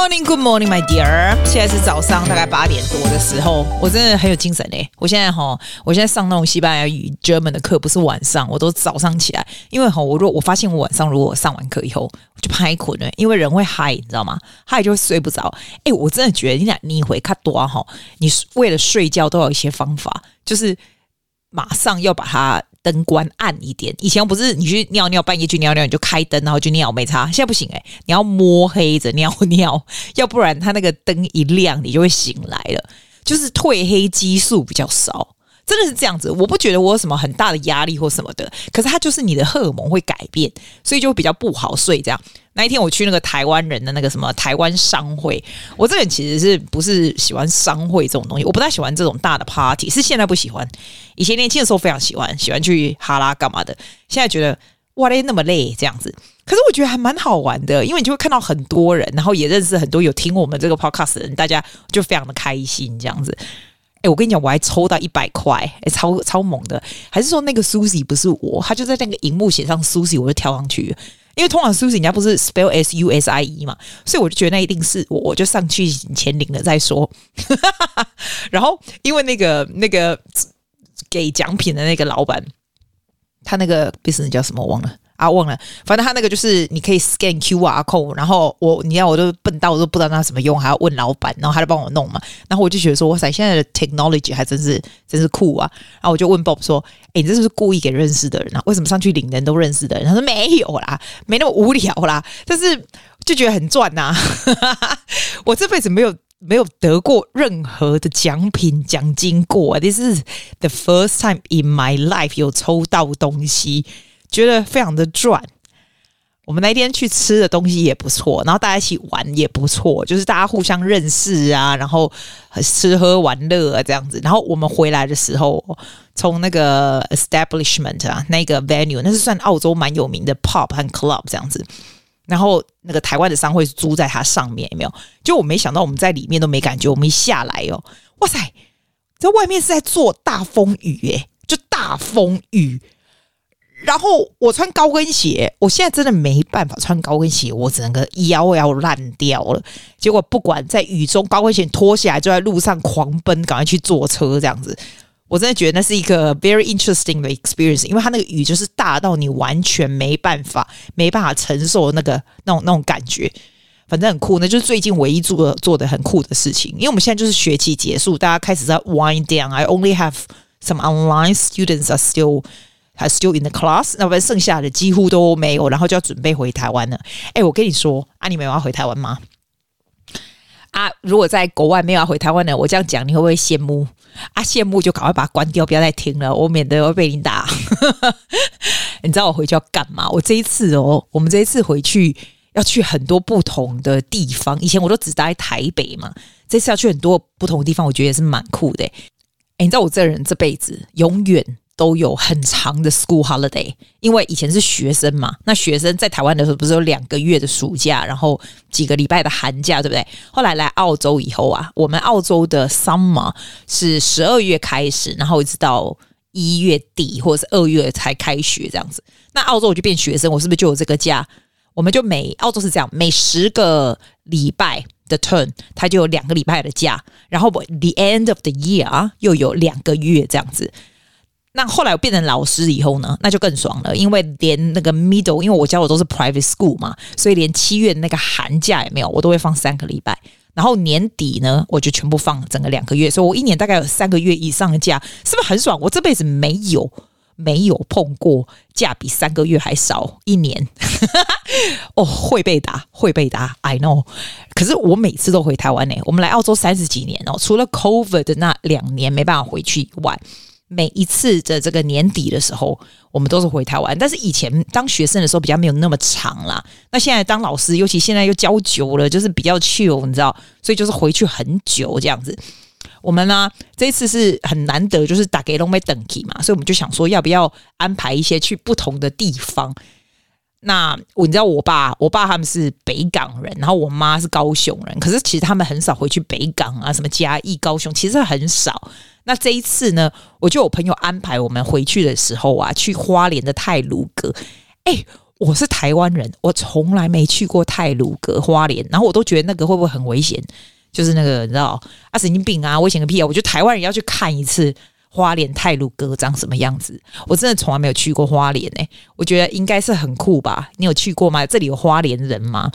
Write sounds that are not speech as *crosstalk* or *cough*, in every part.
morning, good morning, my dear。现在是早上大概八点多的时候，我真的很有精神嘞。我现在哈，我现在上那种西班牙语 German 的课，不是晚上，我都早上起来。因为哈，我如果我发现我晚上如果上完课以后，我就拍困了，因为人会嗨，你知道吗？嗨就会睡不着。哎、我真的觉得你俩你回看多哈，你为了睡觉都有一些方法，就是马上要把它。灯关暗一点。以前不是你去尿尿，半夜去尿尿，你就开灯，然后就尿没差。现在不行诶、欸，你要摸黑着尿尿，要不然它那个灯一亮，你就会醒来了。就是褪黑激素比较少。真的是这样子，我不觉得我有什么很大的压力或什么的，可是它就是你的荷尔蒙会改变，所以就比较不好睡。这样那一天我去那个台湾人的那个什么台湾商会，我这个人其实是不是喜欢商会这种东西？我不太喜欢这种大的 party，是现在不喜欢。以前年轻的时候非常喜欢，喜欢去哈拉干嘛的。现在觉得哇嘞那么累这样子，可是我觉得还蛮好玩的，因为你就会看到很多人，然后也认识很多有听我们这个 podcast 的人，大家就非常的开心这样子。哎、我跟你讲，我还抽到一百块，哎、超超猛的！还是说那个 Susie 不是我？他就在那个荧幕写上 Susie，我就跳上去。因为通常 Susie 人家不是 spell S U S I E 嘛，所以我就觉得那一定是我，我就上去前领了再说。*laughs* 然后因为那个那个给奖品的那个老板，他那个 business 叫什么我忘了。啊，忘了，反正他那个就是你可以 scan QR code，然后我你要我都笨到我都不知道那什么用，还要问老板，然后他就帮我弄嘛。然后我就觉得说，哇塞，现在的 technology 还真是真是酷啊！然后我就问 Bob 说，哎，你这是不是故意给认识的人啊？为什么上去领人都认识的人？他说没有啦，没那么无聊啦，但是就觉得很赚呐、啊。*laughs* 我这辈子没有没有得过任何的奖品奖金过，This is the first time in my life 有抽到东西。觉得非常的赚，我们那天去吃的东西也不错，然后大家一起玩也不错，就是大家互相认识啊，然后吃喝玩乐啊这样子。然后我们回来的时候，从那个 establishment 啊，那个 venue，那是算澳洲蛮有名的 pop 和 club 这样子。然后那个台湾的商会是租在它上面，有没有？就我没想到我们在里面都没感觉，我们一下来哦，哇塞，在外面是在做大风雨耶，就大风雨。然后我穿高跟鞋，我现在真的没办法穿高跟鞋，我整个腰要烂掉了。结果不管在雨中，高跟鞋脱下来就在路上狂奔，赶快去坐车这样子。我真的觉得那是一个 very interesting 的 experience，因为它那个雨就是大到你完全没办法、没办法承受那个那种那种感觉。反正很酷，那就是最近唯一做做的很酷的事情。因为我们现在就是学期结束，大家开始在 wind down。I only have some online students are still 还 still in the class，那不然剩下的几乎都没有，然后就要准备回台湾了。哎，我跟你说，啊，你们有要回台湾吗？啊，如果在国外没有要回台湾的，我这样讲你会不会羡慕？啊，羡慕就赶快把它关掉，不要再听了，我免得会被你打。*laughs* 你知道我回去要干嘛？我这一次哦，我们这一次回去要去很多不同的地方。以前我都只待台北嘛，这次要去很多不同的地方，我觉得也是蛮酷的。哎，你知道我这人这辈子永远。都有很长的 school holiday，因为以前是学生嘛，那学生在台湾的时候不是有两个月的暑假，然后几个礼拜的寒假，对不对？后来来澳洲以后啊，我们澳洲的 summer 是十二月开始，然后一直到一月底或者是二月才开学这样子。那澳洲我就变学生，我是不是就有这个假？我们就每澳洲是这样，每十个礼拜的 turn，它就有两个礼拜的假，然后我 the end of the year 啊又有两个月这样子。那后来我变成老师以后呢，那就更爽了，因为连那个 middle，因为我教的都是 private school 嘛，所以连七月那个寒假也没有，我都会放三个礼拜。然后年底呢，我就全部放整个两个月，所以我一年大概有三个月以上的假，是不是很爽？我这辈子没有没有碰过假比三个月还少一年。*laughs* 哦，会被打，会被打，I know。可是我每次都回台湾呢，我们来澳洲三十几年哦，除了 COVID 的那两年没办法回去以外。每一次的这个年底的时候，我们都是回台湾。但是以前当学生的时候比较没有那么长啦。那现在当老师，尤其现在又教久了，就是比较 chill，你知道，所以就是回去很久这样子。我们呢，这一次是很难得，就是打给都没等级嘛，所以我们就想说，要不要安排一些去不同的地方？那我你知道，我爸我爸他们是北港人，然后我妈是高雄人，可是其实他们很少回去北港啊，什么嘉义、高雄，其实很少。那这一次呢，我就有朋友安排我们回去的时候啊，去花莲的泰鲁阁。哎，我是台湾人，我从来没去过泰鲁阁花莲，然后我都觉得那个会不会很危险？就是那个你知道啊，神经病啊，危险个屁啊！我觉得台湾人要去看一次花莲太鲁阁长什么样子，我真的从来没有去过花莲诶、欸，我觉得应该是很酷吧？你有去过吗？这里有花莲人吗？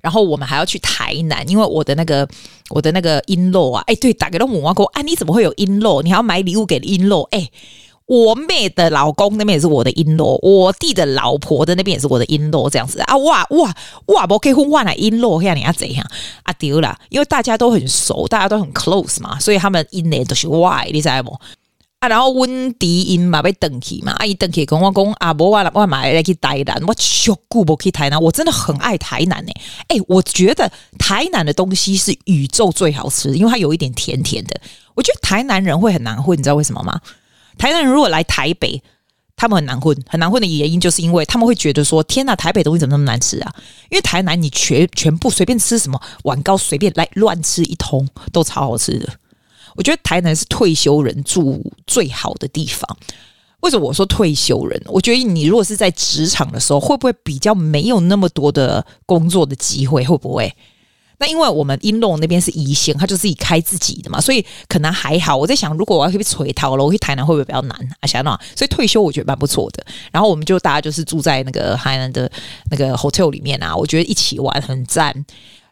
然后我们还要去台南，因为我的那个我的那个璎珞啊，哎，对，打给了我哥，啊，你怎么会有璎珞你还要买礼物给璎珞哎，我妹的老公那边也是我的 in-law，我弟的老婆的那边也是我的 in-law，这样子啊，哇哇哇，我可以换换来 in-law，你要怎样啊？丢了，因为大家都很熟，大家都很 close 嘛，所以他们 in 呢都是 why，你知道不？啊，然后温迪因嘛被登去嘛，阿姨登去跟我讲啊，不我我买来去台南，我就顾不去台南，我真的很爱台南呢、欸。诶，我觉得台南的东西是宇宙最好吃的，因为它有一点甜甜的。我觉得台南人会很难混，你知道为什么吗？台南人如果来台北，他们很难混，很难混的原因就是因为他们会觉得说，天哪，台北东西怎么那么难吃啊？因为台南你全全部随便吃什么碗糕，随便来乱吃一通，都超好吃的。我觉得台南是退休人住最好的地方。为什么我说退休人？我觉得你如果是在职场的时候，会不会比较没有那么多的工作的机会？会不会？那因为我们英龙那边是宜兴，他就自己开自己的嘛，所以可能还好。我在想，如果我要去垂桃了，我去台南会不会比较难啊？想到，所以退休我觉得蛮不错的。然后我们就大家就是住在那个台南的那个 hotel 里面啊，我觉得一起玩很赞。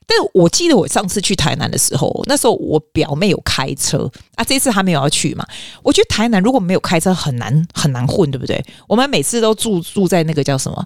但我记得我上次去台南的时候，那时候我表妹有开车啊，这次她没有要去嘛。我觉得台南如果没有开车很难很难混，对不对？我们每次都住住在那个叫什么？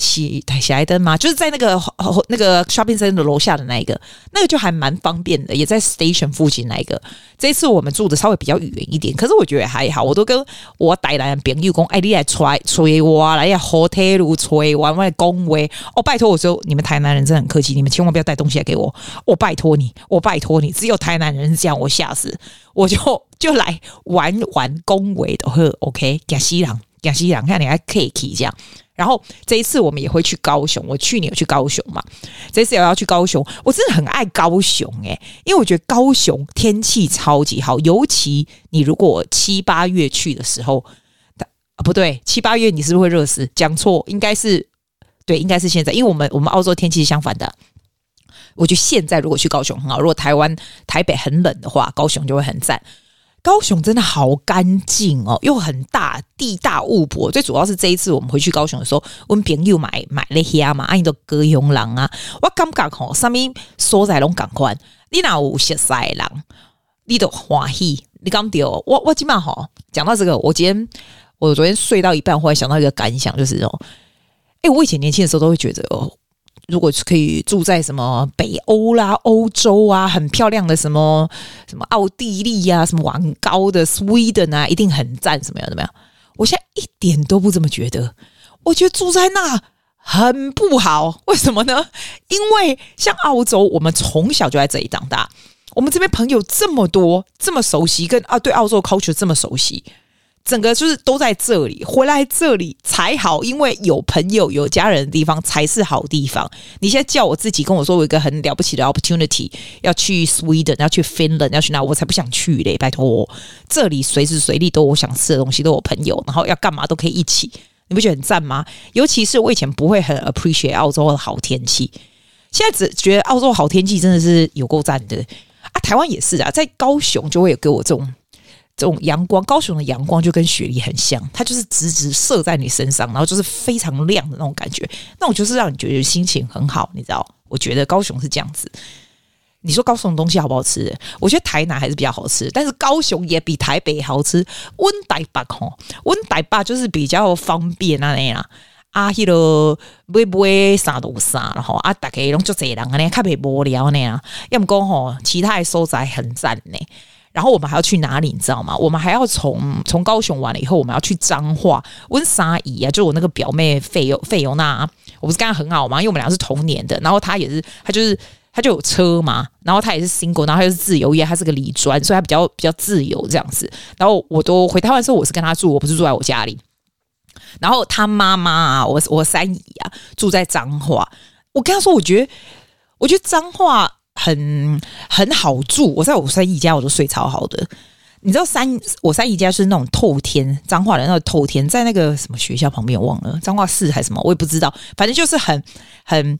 喜喜来登吗？就是在那个那个 shopping center 的楼下的那一个，那个就还蛮方便的，也在 station 附近那一个。这次我们住的稍微比较远一点，可是我觉得还好。我都跟我台南的朋友讲，哎，你来吹吹我来呀，hotel 吹玩玩恭维。哦，拜托我说，你们台南人真的很客气，你们千万不要带东西来给我。我拜托你，我拜托你，只有台南人是这样，我吓死，我就 *laughs* 就来玩玩恭维的呵，OK，贾西郎，贾西郎，看你还可以这样。然后这一次我们也会去高雄，我去年有去高雄嘛，这次也要去高雄，我真的很爱高雄诶、因为我觉得高雄天气超级好，尤其你如果七八月去的时候，啊不对，七八月你是不是会热死？讲错，应该是对，应该是现在，因为我们我们澳洲天气是相反的，我觉得现在如果去高雄很好，如果台湾台北很冷的话，高雄就会很赞。高雄真的好干净哦，又很大，地大物博。最主要是这一次我们回去高雄的时候，我们朋友买买了虾嘛，阿姨都高雄人啊，我感觉吼，上面所在拢共款，你哪有熟悉人，你都欢喜。你刚丢我我今晚吼，讲到这个，我今天我昨天睡到一半，忽然想到一个感想，就是哦，哎，我以前年轻的时候都会觉得哦。如果是可以住在什么北欧啦、欧洲啊，很漂亮的什么什么奥地利呀、啊，什么玩高的 Sweden 啊，一定很赞，什么样怎么样？我现在一点都不这么觉得，我觉得住在那很不好。为什么呢？因为像澳洲，我们从小就在这里长大，我们这边朋友这么多，这么熟悉，跟啊对澳洲 culture 这么熟悉。整个就是都在这里，回来这里才好，因为有朋友、有家人的地方才是好地方。你现在叫我自己跟我说，我有一个很了不起的 opportunity，要去 Sweden，要去 Finland，要去哪，我才不想去嘞！拜托，这里随时随地都有我想吃的东西，都有朋友，然后要干嘛都可以一起，你不觉得很赞吗？尤其是我以前不会很 appreciate 澳洲的好天气，现在只觉得澳洲好天气真的是有够赞的啊！台湾也是啊，在高雄就会有给我这种。这种阳光，高雄的阳光就跟雪梨很像，它就是直直射在你身上，然后就是非常亮的那种感觉，那种就是让你觉得心情很好，你知道？我觉得高雄是这样子。你说高雄的东西好不好吃？我觉得台南还是比较好吃，但是高雄也比台北好吃。温带巴吼，温带巴就是比较方便啊那样啊，迄个买买啥都啥，然后啊，大家拢就这样啊，那较别无聊那样。要么讲吼，其他的所在很赞呢。然后我们还要去哪里，你知道吗？我们还要从从高雄完了以后，我们要去彰化温莎姨啊，就我那个表妹费尤费尤娜，我不是跟她很好吗？因为我们俩是同年的，然后她也是，她就是她就有车嘛，然后她也是 single，然后她又是自由业，她是个理专，所以她比较比较自由这样子。然后我都回台湾的时候，我是跟她住，我不是住在我家里。然后她妈妈啊，我我三姨啊，住在彰化。我跟她说，我觉得我觉得彰化。很很好住，我在我三姨家我都睡超好的。你知道三我三姨家是那种透天彰化的那个透天，在那个什么学校旁边，我忘了彰化市还是什么，我也不知道，反正就是很很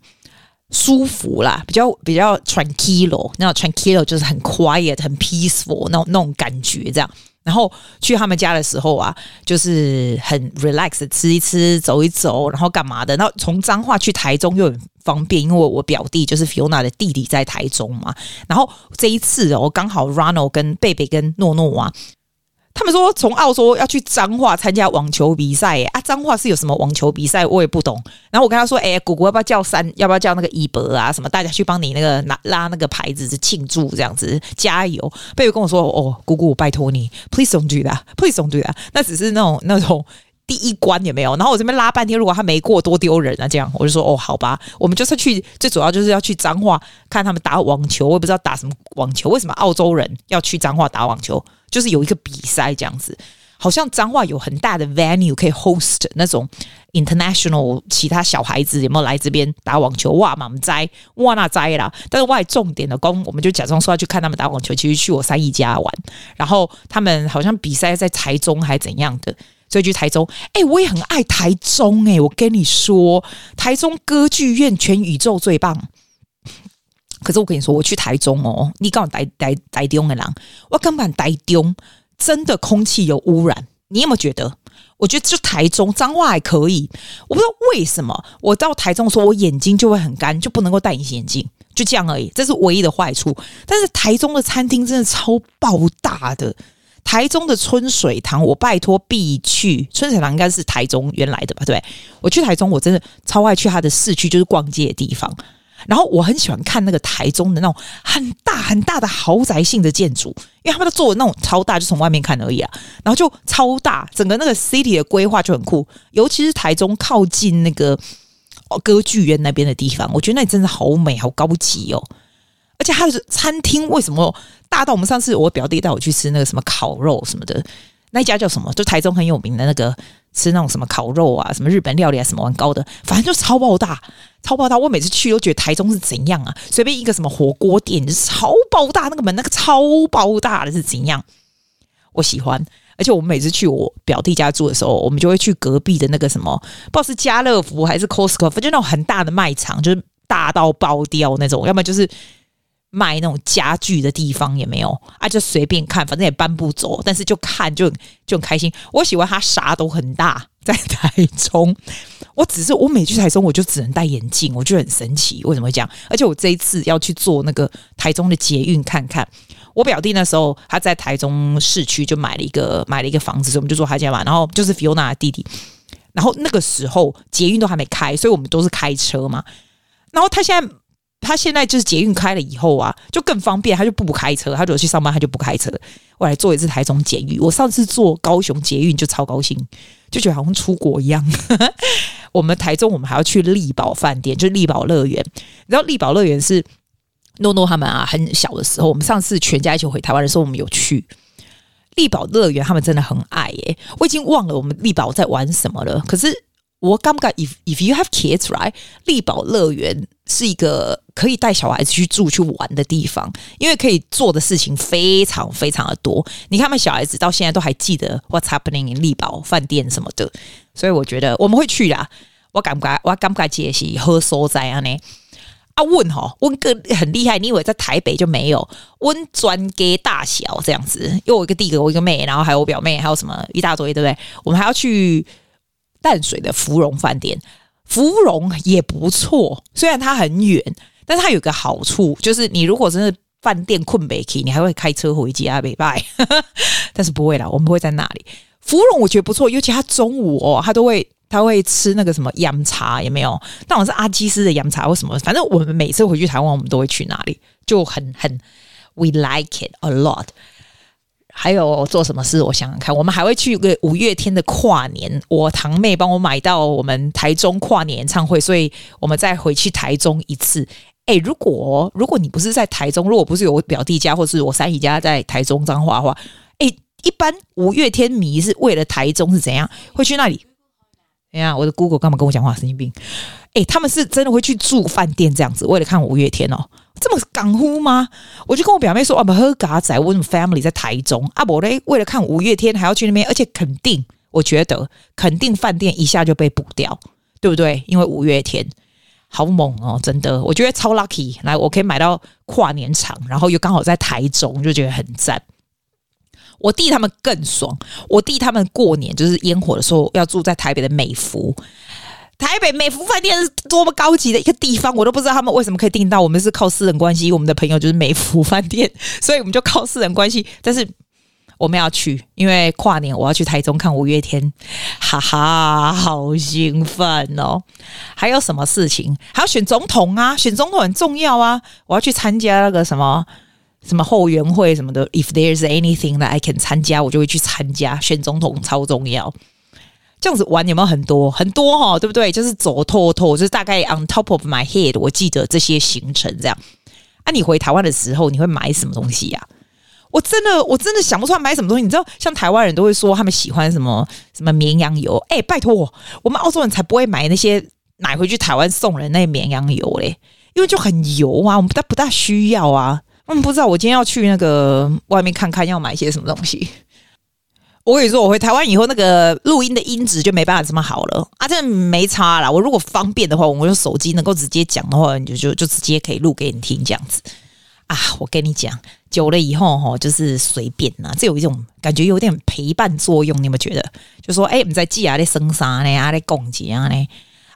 舒服啦，比较比较 tranquilo，那 tranquil 就是很 quiet、很 peaceful 那种那种感觉这样。然后去他们家的时候啊，就是很 relax 吃一吃、走一走，然后干嘛的。然后从彰化去台中又很方便，因为我表弟就是 Fiona 的弟弟在台中嘛。然后这一次哦，刚好 Ronald 跟贝贝跟诺诺啊。他们说从澳洲要去彰化参加网球比赛，啊，彰化是有什么网球比赛？我也不懂。然后我跟他说：“哎，姑姑要不要叫三？要不要叫那个一伯啊？什么大家去帮你那个拿拉那个牌子，是庆祝这样子，加油！”贝贝跟我说：“哦，姑姑，我拜托你，please don't do that，please don't do that。那只是那种那种第一关有没有？然后我这边拉半天，如果他没过，多丢人啊！这样我就说：哦，好吧，我们就是去，最主要就是要去彰化看他们打网球。我也不知道打什么网球，为什么澳洲人要去彰化打网球？”就是有一个比赛这样子，好像彰化有很大的 venue 可以 host 那种 international 其他小孩子有没有来这边打网球？哇，满栽哇那栽啦！但是外重点的工，我们就假装说要去看他们打网球，其实去我三姨家玩。然后他们好像比赛在台中还怎样的，所以去台中。哎、我也很爱台中哎、我跟你说，台中歌剧院全宇宙最棒。可是我跟你说，我去台中哦，你告诉台台台中的人，我根本台中真的空气有污染。你有没有觉得？我觉得就台中脏话还可以，我不知道为什么我到台中说我眼睛就会很干，就不能够戴隐形眼镜，就这样而已，这是唯一的坏处。但是台中的餐厅真的超爆大的，台中的春水堂，我拜托必去。春水堂应该是台中原来的吧？对，我去台中，我真的超爱去它的市区，就是逛街的地方。然后我很喜欢看那个台中的那种很大很大的豪宅性的建筑，因为他们都做的那种超大，就从外面看而已啊。然后就超大，整个那个 city 的规划就很酷，尤其是台中靠近那个歌剧院那边的地方，我觉得那里真的好美，好高级哦。而且它的餐厅为什么大到我们上次我表弟带我去吃那个什么烤肉什么的，那家叫什么？就台中很有名的那个。吃那种什么烤肉啊，什么日本料理啊，什么玩高的，反正就 *laughs* 超爆大，超爆大。我每次去都觉得台中是怎样啊？随便一个什么火锅店，就是超爆大，那个门那个超爆大的是怎样？我喜欢。而且我们每次去我表弟家住的时候，我们就会去隔壁的那个什么，不知道是家乐福还是 Costco，就那种很大的卖场，就是大到爆掉那种，要么就是。卖那种家具的地方也没有啊，就随便看，反正也搬不走，但是就看就就很开心。我喜欢它啥都很大，*laughs* 在台中，我只是我每去台中我就只能戴眼镜，我觉得很神奇，为什么会这样？而且我这一次要去坐那个台中的捷运看看，我表弟那时候他在台中市区就买了一个买了一个房子，所以我们就住他家嘛。然后就是 Fiona 的弟弟，然后那个时候捷运都还没开，所以我们都是开车嘛。然后他现在。他现在就是捷运开了以后啊，就更方便，他就不不开车，他如果去上班，他就不开车。我来坐一次台中捷运，我上次坐高雄捷运就超高兴，就觉得好像出国一样。*laughs* 我们台中，我们还要去力宝饭店，就是力宝乐园。你知道力宝乐园是诺诺他们啊，很小的时候，我们上次全家一起回台湾的时候，我们有去力宝乐园，他们真的很爱耶。我已经忘了我们力宝在玩什么了，可是。我感觉，if if you have kids, right？力宝乐园是一个可以带小孩子去住去玩的地方，因为可以做的事情非常非常的多。你看，他们小孩子到现在都还记得 What's happening in 力宝饭店什么的，所以我觉得我们会去啦。我感觉，我感觉杰西喝所在啊呢。啊，问哈，问个很厉害，你以为在台北就没有？问专给大小这样子，因为我一个弟哥，我一个妹，然后还有我表妹，还有什么一大堆，对不对？我们还要去。淡水的芙蓉饭店，芙蓉也不错，虽然它很远，但它有个好处，就是你如果真的饭店困不起，你还会开车回家，拜拜。*laughs* 但是不会啦，我们不会在那里。芙蓉我觉得不错，尤其他中午哦，他都会他会吃那个什么洋茶，有没有？那我是阿基斯的洋茶或什么，反正我们每次回去台湾，我们都会去那里，就很很，we like it a lot。还有做什么事？我想想看，我们还会去个五月天的跨年。我堂妹帮我买到我们台中跨年演唱会，所以我们再回去台中一次。哎，如果如果你不是在台中，如果不是有我表弟家或是我三姨家在台中彰化的话，哎，一般五月天迷是为了台中是怎样会去那里？哎呀，我的 Google 干嘛跟我讲话？神经病！哎，他们是真的会去住饭店这样子，为了看五月天哦。这么港呼吗？我就跟我表妹说，啊，不喝嘎仔，我们 family 在台中啊，我嘞为了看五月天还要去那边，而且肯定，我觉得肯定饭店一下就被补掉，对不对？因为五月天好猛哦，真的，我觉得超 lucky，来，我可以买到跨年场，然后又刚好在台中，就觉得很赞。我弟他们更爽，我弟他们过年就是烟火的时候要住在台北的美福。台北美福饭店是多么高级的一个地方，我都不知道他们为什么可以订到。我们是靠私人关系，我们的朋友就是美福饭店，所以我们就靠私人关系。但是我们要去，因为跨年我要去台中看五月天，哈哈，好兴奋哦！*laughs* 还有什么事情？还要选总统啊，选总统很重要啊！我要去参加那个什么什么后援会什么的。If there's anything that I can 参加，我就会去参加。选总统超重要。这样子玩有没有很多很多哈？对不对？就是走透透，就是大概 on top of my head，我记得这些行程这样。啊，你回台湾的时候，你会买什么东西呀、我真的我真的想不出来买什么东西。你知道，像台湾人都会说他们喜欢什么什么绵羊油。哎，拜托我，我们澳洲人才不会买那些买回去台湾送人那些绵羊油嘞，因为就很油啊，我们不大不大需要啊。我们，不知道我今天要去那个外面看看，要买些什么东西。我跟你说，我回台湾以后，那个录音的音质就没办法这么好了啊！这没差啦。我如果方便的话，我用手机能够直接讲的话，你就就就直接可以录给你听这样子啊！我跟你讲，久了以后哈，就是随便啦。这有一种感觉，有点陪伴作用。你有没有觉得？就说哎，你在记啊，在生啥呢？啊，在讲节啊呢？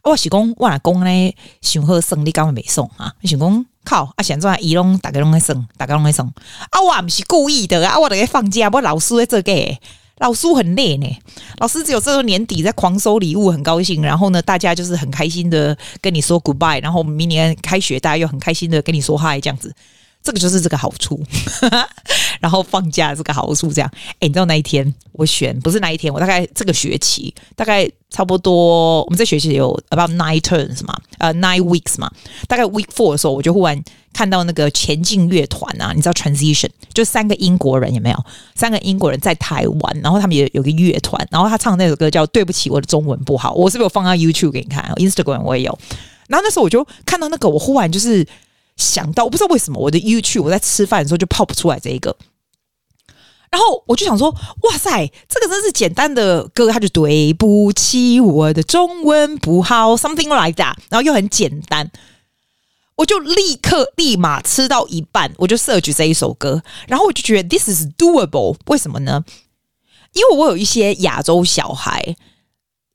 我是讲我老公呢，想喝生，你干嘛没送啊？你想讲靠啊！现在伊拢大家拢在送，大家拢在送啊！我不是故意的啊！我在放假，我老师在这个。老苏很累呢，老师只有这个年底在狂收礼物，很高兴。然后呢，大家就是很开心的跟你说 goodbye，然后明年开学，大家又很开心的跟你说 hi，这样子。这个就是这个好处，*laughs* 然后放假这个好处这样。哎，你知道那一天我选不是那一天，我大概这个学期大概差不多，我们这学期有 about nine turns 嘛，呃 nine weeks 嘛，大概 week four 的时候，我就忽然看到那个前进乐团啊，你知道 transition 就三个英国人有没有？三个英国人在台湾，然后他们也有个乐团，然后他唱那首歌叫《对不起，我的中文不好》，我是不是有放到 YouTube 给你看？Instagram 我也有。然后那时候我就看到那个，我忽然就是。想到我不知道为什么我的 YouTube 我在吃饭的时候就跑不出来这一个，然后我就想说，哇塞，这个真是简单的歌，他就对不起，我的中文不好，something like that，然后又很简单，我就立刻立马吃到一半，我就 search 这一首歌，然后我就觉得 this is doable，为什么呢？因为我有一些亚洲小孩。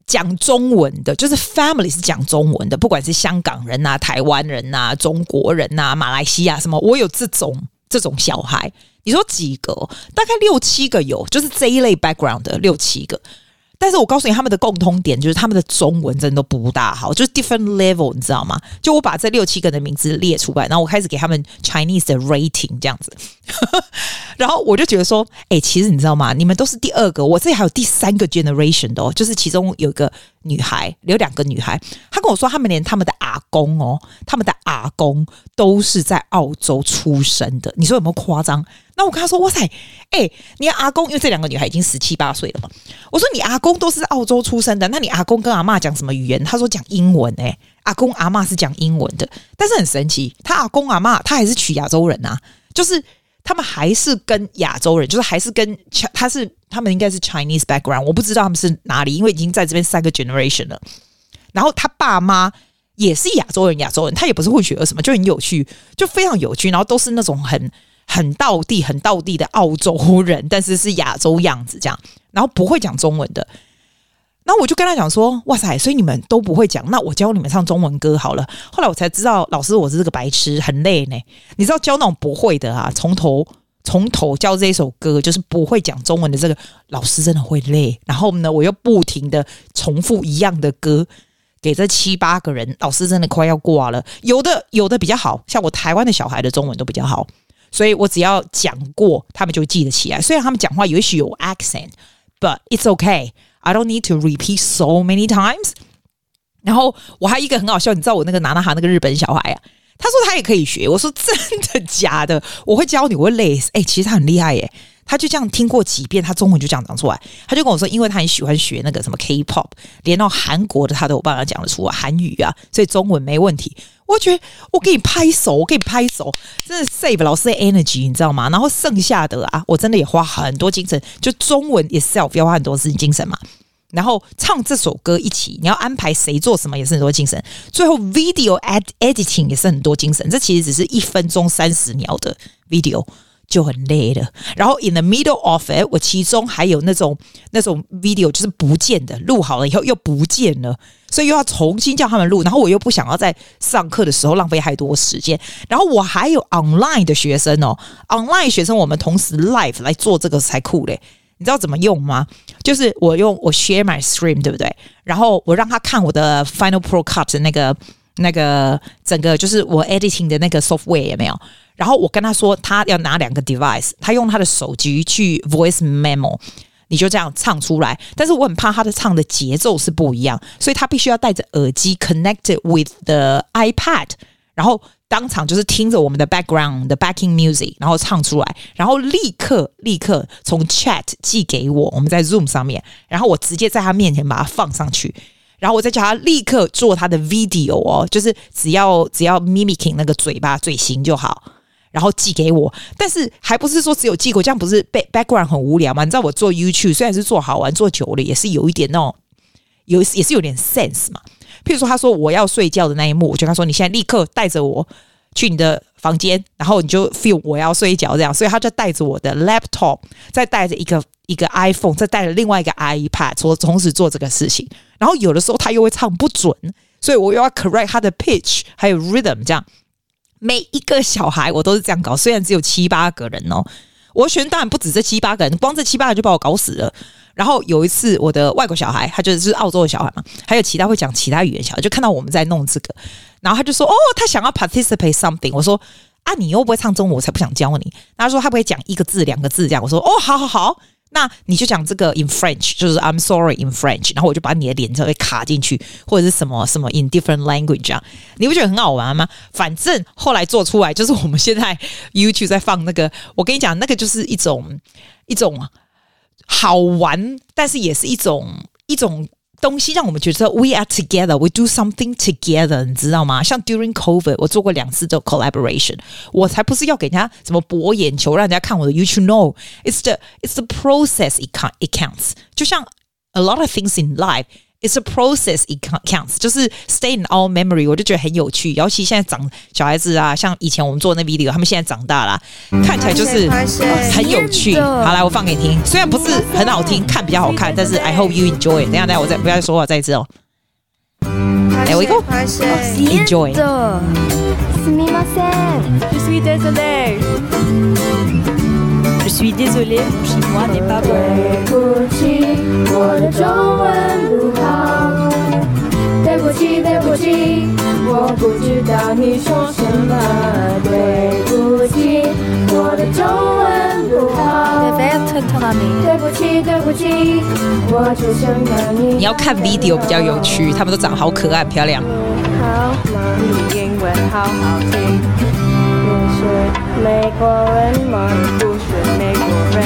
讲中文的，就是 family 是讲中文的，不管是香港人呐、啊、台湾人呐、啊、中国人呐、啊、马来西亚什么，我有这种这种小孩。你说几个？大概六七个有，就是这一类 background 的六七个。但是我告诉你，他们的共通点就是他们的中文真的都不大好，就是 different level，你知道吗？就我把这六七个的名字列出来，然后我开始给他们 Chinese 的 rating 这样子，*laughs* 然后我就觉得说，哎、其实你知道吗？你们都是第二个，我这里还有第三个 generation 的哦，就是其中有一个女孩，有两个女孩，她跟我说，他们连他们的阿公哦，他们的阿公都是在澳洲出生的，你说有没有夸张？那我跟他说：“哇塞，哎、你阿公，因为这两个女孩已经十七八岁了嘛。我说你阿公都是澳洲出生的，那你阿公跟阿嬷讲什么语言？他说讲英文、欸。哎，阿公阿嬷是讲英文的，但是很神奇，他阿公阿嬷他还是娶亚洲人啊，就是他们还是跟亚洲人，就是还是跟他是他们应该是 Chinese background，我不知道他们是哪里，因为已经在这边三个 generation 了。然后他爸妈也是亚洲人，亚洲人，他也不是混血儿什么，就很有趣，就非常有趣。然后都是那种很。”很道地、很道地的澳洲人，但是是亚洲样子这样，然后不会讲中文的。那我就跟他讲说：“哇塞，所以你们都不会讲，那我教你们唱中文歌好了。”后来我才知道，老师我是这个白痴，很累呢。你知道教那种不会的啊，从头从头教这一首歌，就是不会讲中文的这个老师真的会累。然后呢，我又不停的重复一样的歌给这七八个人，老师真的快要挂了。有的有的比较好，像我台湾的小孩的中文都比较好。所以我只要讲过，他们就记得起来。虽然他们讲话也许有 accent，but it's okay. I don't need to repeat so many times。然后我还一个很好笑，你知道我那个拿拿哈那个日本小孩啊，他说他也可以学。我说真的假的？我会教你，我会累死。哎，其实他很厉害耶。他就这样听过几遍，他中文就这样讲出来。他就跟我说，因为他很喜欢学那个什么 K-pop，连到韩国的他都有办法讲得出来韩语啊，所以中文没问题。我觉得我给你拍手，我给你拍手，真的 save 老师的 energy，你知道吗？然后剩下的啊，我真的也花很多精神，就中文 itself 要花很多时间精神嘛。然后唱这首歌一起，你要安排谁做什么也是很多精神。最后 video ed editing 也是很多精神。这其实只是一分钟三十秒的 video 就很累了。然后 in the middle of it，我其中还有那种那种 video 就是不见的，录好了以后又不见了。所以又要重新叫他们录，然后我又不想要在上课的时候浪费太多时间，然后我还有 online 的学生哦，online 学生我们同时 live 来做这个才酷嘞，你知道怎么用吗？就是我用我 share my stream 对不对？然后我让他看我的 Final Pro Cut 的那个那个整个就是我 editing 的那个 software 有没有？然后我跟他说他要拿两个 device，他用他的手机去 voice memo。你就这样唱出来，但是我很怕他的唱的节奏是不一样，所以他必须要戴着耳机 connected with the iPad，然后当场就是听着我们的 background 的 backing music，然后唱出来，然后立刻立刻从 chat 寄给我，我们在 Zoom 上面，然后我直接在他面前把它放上去，然后我再叫他立刻做他的 video 哦，就是只要只要 mimicking 那个嘴巴嘴型就好。然后寄给我，但是还不是说只有寄过，这样不是 back background 很无聊吗？你知道我做 YouTube 虽然是做好玩，做久了也是有一点那种，有也是有点 sense 嘛。譬如说，他说我要睡觉的那一幕，我就跟他说：“你现在立刻带着我去你的房间，然后你就 feel 我要睡觉这样。”所以他就带着我的 laptop，再带着一个一个 iPhone，再带着另外一个 iPad，说同时做这个事情。然后有的时候他又会唱不准，所以我又要 correct 他的 pitch 还有 rhythm 这样。每一个小孩我都是这样搞，虽然只有七八个人哦，我学生当然不止这七八个人，光这七八个人就把我搞死了。然后有一次，我的外国小孩，他就是澳洲的小孩嘛，还有其他会讲其他语言小孩，就看到我们在弄这个，然后他就说：“哦，他想要 participate something。”我说：“啊，你又不会唱中文，我才不想教你。”他说：“他不会讲一个字、两个字这样。”我说：“哦，好好好。”那你就讲这个 in French，就是 I'm sorry in French，然后我就把你的脸就会卡进去，或者是什么什么 in different language 这样，你不觉得很好玩吗？反正后来做出来就是我们现在 YouTube 在放那个，我跟你讲，那个就是一种一种好玩，但是也是一种一种。东西让我们觉得 we are together, we do something together，你知道吗？像 during COVID，我做过两次的 collaboration，我才不是要给人家什么博眼球，让人家看我的 YouTube。No, it's the it's the process it it counts。就像 a lot of things in life。 It's a process. It counts. 就是 stay in our memory. 我就觉得很有趣，尤其现在长小孩子啊，像以前我们做的那 video，他们现在长大了，看起来就是很有趣。好，来我放给你听，虽然不是很好听，看比较好看，但是 I hope you enjoy. 等一下，等一下，我再不要说话，再一次哦。There we go. Enjoy. すみません。 Je suis désolé. Je suis désolé. Mon chinois n'est pas bon. 对不起，对不起，我不知道你说什么。对不起，我的中文不好。对不起，对不起，我只想跟你。你要看 video 比较有趣，他们都长得好可爱、漂亮。好，你英文好好听。你是美国人吗？不是美国人，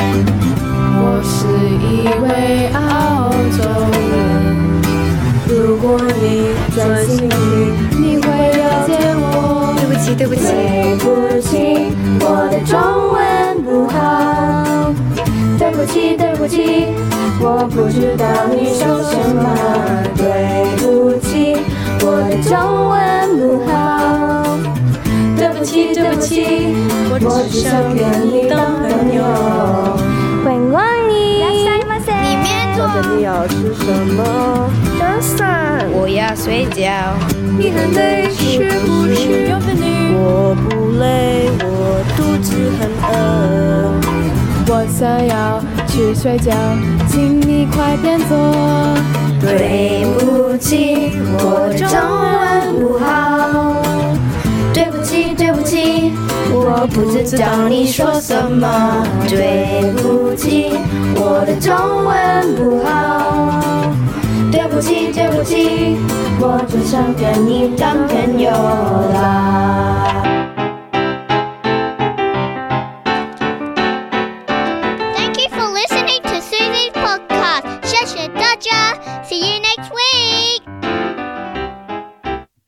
我是一位澳洲人。如果你专心听，你会了解我。对不起，对不起，对不起，我的中文不好。对不起，对不起，我不知道你说什么。对不起，我的中文不好。对不起，对不起，我只想跟你当朋友。欢迎你，里面坐。你要吃什么？我要睡觉。你很累是不是？我不累，我肚子很饿。我想要去睡觉，请你快点做。对不起，我中文不好。对不起，我不知道你说什么。对不起，我的中文不好。对不起，对不起，我只想跟你当朋友啦。